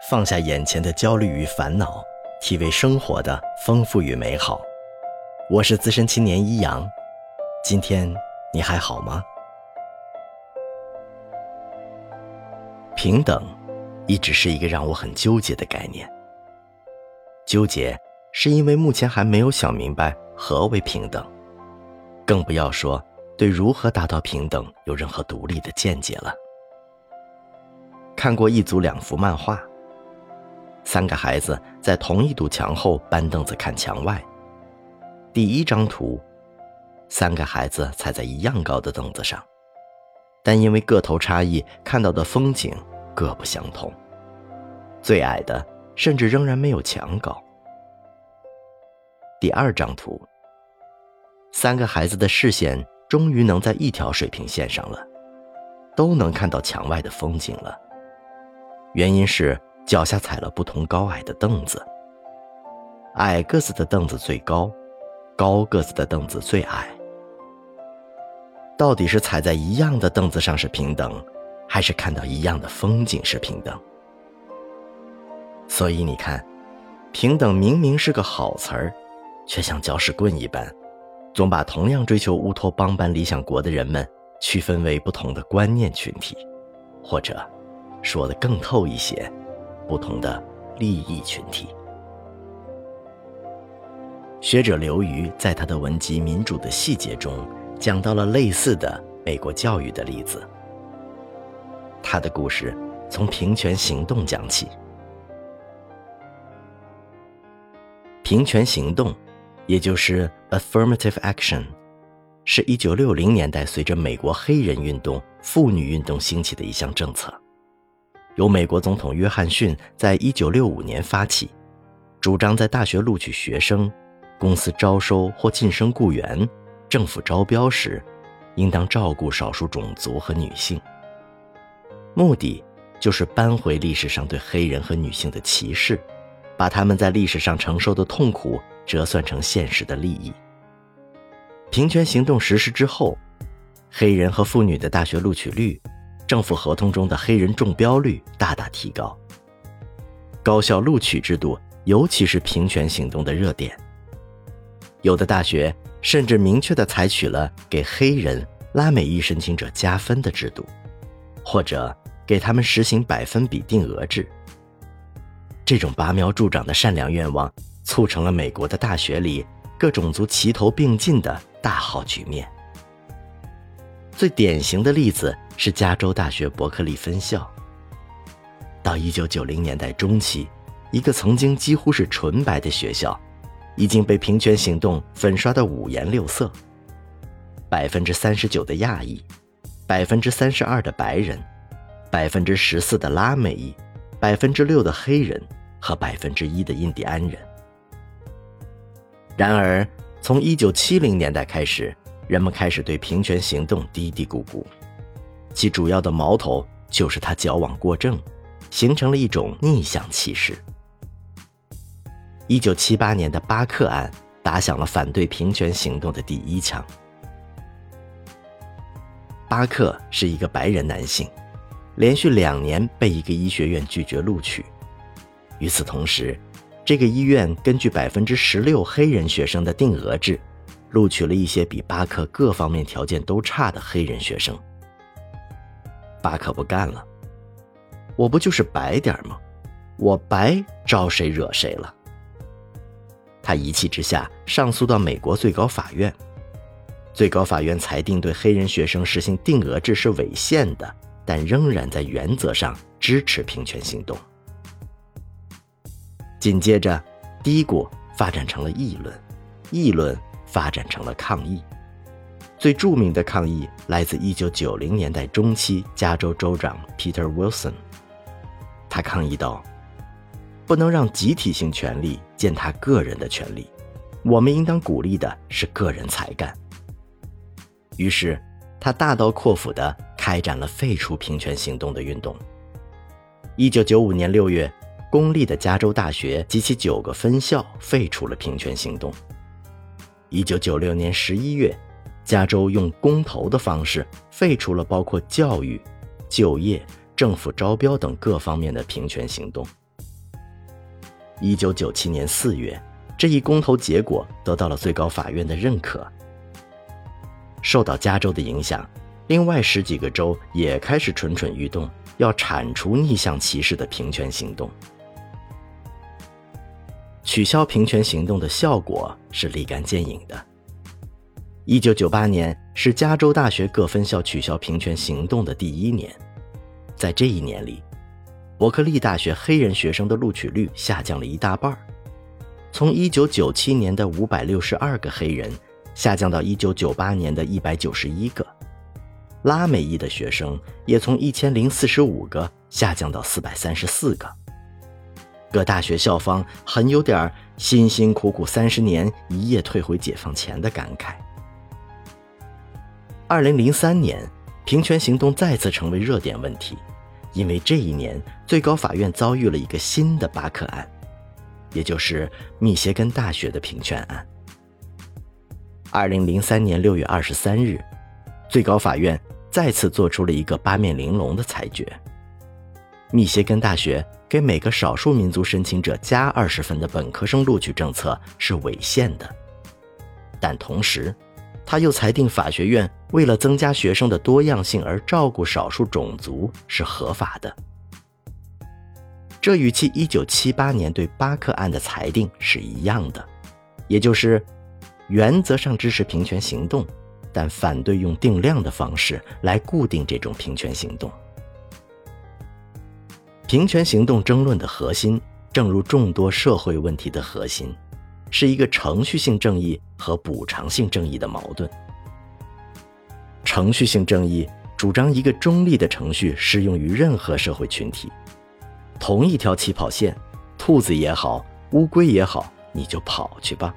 放下眼前的焦虑与烦恼，体味生活的丰富与美好。我是资深青年一阳，今天你还好吗？平等一直是一个让我很纠结的概念。纠结是因为目前还没有想明白何为平等，更不要说对如何达到平等有任何独立的见解了。看过一组两幅漫画。三个孩子在同一堵墙后搬凳子看墙外。第一张图，三个孩子踩在一样高的凳子上，但因为个头差异，看到的风景各不相同。最矮的甚至仍然没有墙高。第二张图，三个孩子的视线终于能在一条水平线上了，都能看到墙外的风景了。原因是。脚下踩了不同高矮的凳子，矮个子的凳子最高，高个子的凳子最矮。到底是踩在一样的凳子上是平等，还是看到一样的风景是平等？所以你看，平等明明是个好词儿，却像搅屎棍一般，总把同样追求乌托邦般理想国的人们区分为不同的观念群体，或者说的更透一些。不同的利益群体。学者刘瑜在他的文集《民主的细节》中讲到了类似的美国教育的例子。他的故事从平权行动讲起。平权行动，也就是 affirmative action，是一九六零年代随着美国黑人运动、妇女运动兴起的一项政策。由美国总统约翰逊在一九六五年发起，主张在大学录取学生、公司招收或晋升雇员、政府招标时，应当照顾少数种族和女性。目的就是扳回历史上对黑人和女性的歧视，把他们在历史上承受的痛苦折算成现实的利益。平权行动实施之后，黑人和妇女的大学录取率。政府合同中的黑人中标率大大提高，高校录取制度尤其是平权行动的热点。有的大学甚至明确地采取了给黑人、拉美裔申请者加分的制度，或者给他们实行百分比定额制。这种拔苗助长的善良愿望，促成了美国的大学里各种族齐头并进的大好局面。最典型的例子是加州大学伯克利分校。到一九九零年代中期，一个曾经几乎是纯白的学校，已经被平权行动粉刷得五颜六色。百分之三十九的亚裔，百分之三十二的白人，百分之十四的拉美裔，百分之六的黑人和百分之一的印第安人。然而，从一九七零年代开始。人们开始对平权行动嘀嘀咕咕，其主要的矛头就是他矫枉过正，形成了一种逆向歧视。一九七八年的巴克案打响了反对平权行动的第一枪。巴克是一个白人男性，连续两年被一个医学院拒绝录取。与此同时，这个医院根据百分之十六黑人学生的定额制。录取了一些比巴克各方面条件都差的黑人学生。巴克不干了，我不就是白点吗？我白招谁惹谁了？他一气之下上诉到美国最高法院，最高法院裁定对黑人学生实行定额制是违宪的，但仍然在原则上支持平权行动。紧接着，嘀咕发展成了议论，议论。发展成了抗议，最著名的抗议来自1990年代中期加州州长 Peter Wilson。他抗议道：“不能让集体性权利践踏个人的权利，我们应当鼓励的是个人才干。”于是，他大刀阔斧地开展了废除平权行动的运动。1995年6月，公立的加州大学及其九个分校废除了平权行动。一九九六年十一月，加州用公投的方式废除了包括教育、就业、政府招标等各方面的平权行动，一九九七年四月，这一公投结果得到了最高法院的认可。受到加州的影响，另外十几个州也开始蠢蠢欲动，要铲除逆向歧视的平权行动。取消平权行动的效果是立竿见影的。一九九八年是加州大学各分校取消平权行动的第一年，在这一年里，伯克利大学黑人学生的录取率下降了一大半从一九九七年的五百六十二个黑人下降到一九九八年的一百九十一个，拉美裔的学生也从一千零四十五个下降到四百三十四个。各大学校方很有点辛辛苦苦三十年一夜退回解放前的感慨。二零零三年，平权行动再次成为热点问题，因为这一年最高法院遭遇了一个新的巴克案，也就是密歇根大学的平权案。二零零三年六月二十三日，最高法院再次做出了一个八面玲珑的裁决。密歇根大学给每个少数民族申请者加二十分的本科生录取政策是违宪的，但同时，他又裁定法学院为了增加学生的多样性而照顾少数种族是合法的。这与其1978年对巴克案的裁定是一样的，也就是原则上支持平权行动，但反对用定量的方式来固定这种平权行动。平权行动争论的核心，正如众多社会问题的核心，是一个程序性正义和补偿性正义的矛盾。程序性正义主张一个中立的程序适用于任何社会群体，同一条起跑线，兔子也好，乌龟也好，你就跑去吧。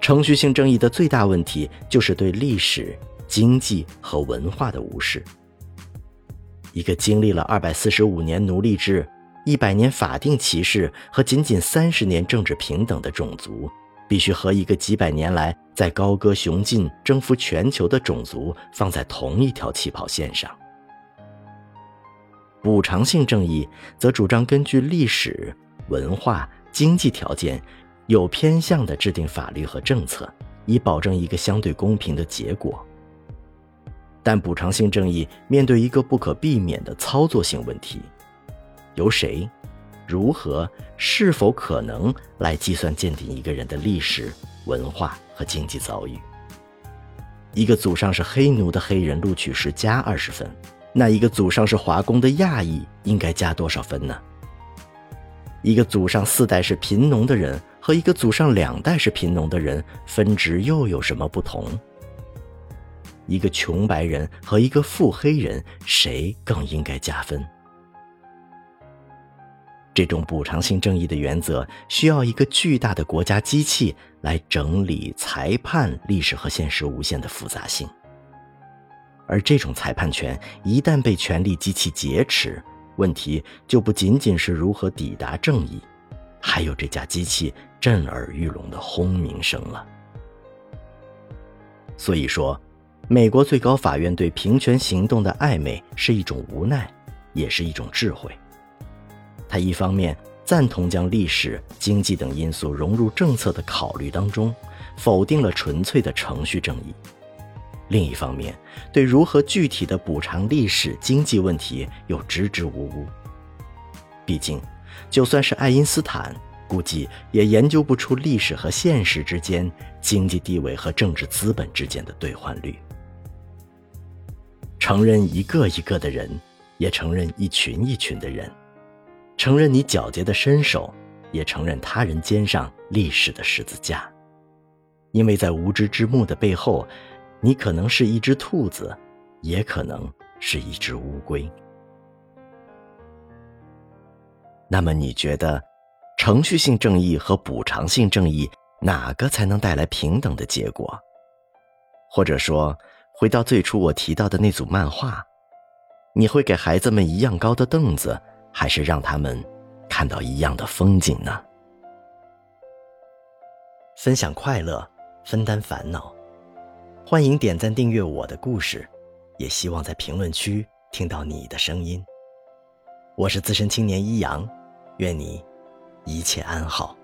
程序性正义的最大问题就是对历史、经济和文化的无视。一个经历了二百四十五年奴隶制、一百年法定歧视和仅仅三十年政治平等的种族，必须和一个几百年来在高歌雄进、征服全球的种族放在同一条起跑线上。补偿性正义则主张根据历史、文化、经济条件，有偏向的制定法律和政策，以保证一个相对公平的结果。但补偿性正义面对一个不可避免的操作性问题：由谁、如何、是否可能来计算鉴定一个人的历史、文化和经济遭遇？一个祖上是黑奴的黑人录取时加二十分，那一个祖上是华工的亚裔应该加多少分呢？一个祖上四代是贫农的人和一个祖上两代是贫农的人分值又有什么不同？一个穷白人和一个富黑人，谁更应该加分？这种补偿性正义的原则需要一个巨大的国家机器来整理、裁判历史和现实无限的复杂性。而这种裁判权一旦被权力机器劫持，问题就不仅仅是如何抵达正义，还有这架机器震耳欲聋的轰鸣声了。所以说。美国最高法院对平权行动的暧昧是一种无奈，也是一种智慧。他一方面赞同将历史、经济等因素融入政策的考虑当中，否定了纯粹的程序正义；另一方面，对如何具体的补偿历史、经济问题又支支吾吾。毕竟，就算是爱因斯坦，估计也研究不出历史和现实之间、经济地位和政治资本之间的兑换率。承认一个一个的人，也承认一群一群的人；承认你皎洁的身手，也承认他人肩上历史的十字架。因为在无知之幕的背后，你可能是一只兔子，也可能是一只乌龟。那么，你觉得程序性正义和补偿性正义哪个才能带来平等的结果？或者说？回到最初我提到的那组漫画，你会给孩子们一样高的凳子，还是让他们看到一样的风景呢？分享快乐，分担烦恼，欢迎点赞订阅我的故事，也希望在评论区听到你的声音。我是资深青年一阳，愿你一切安好。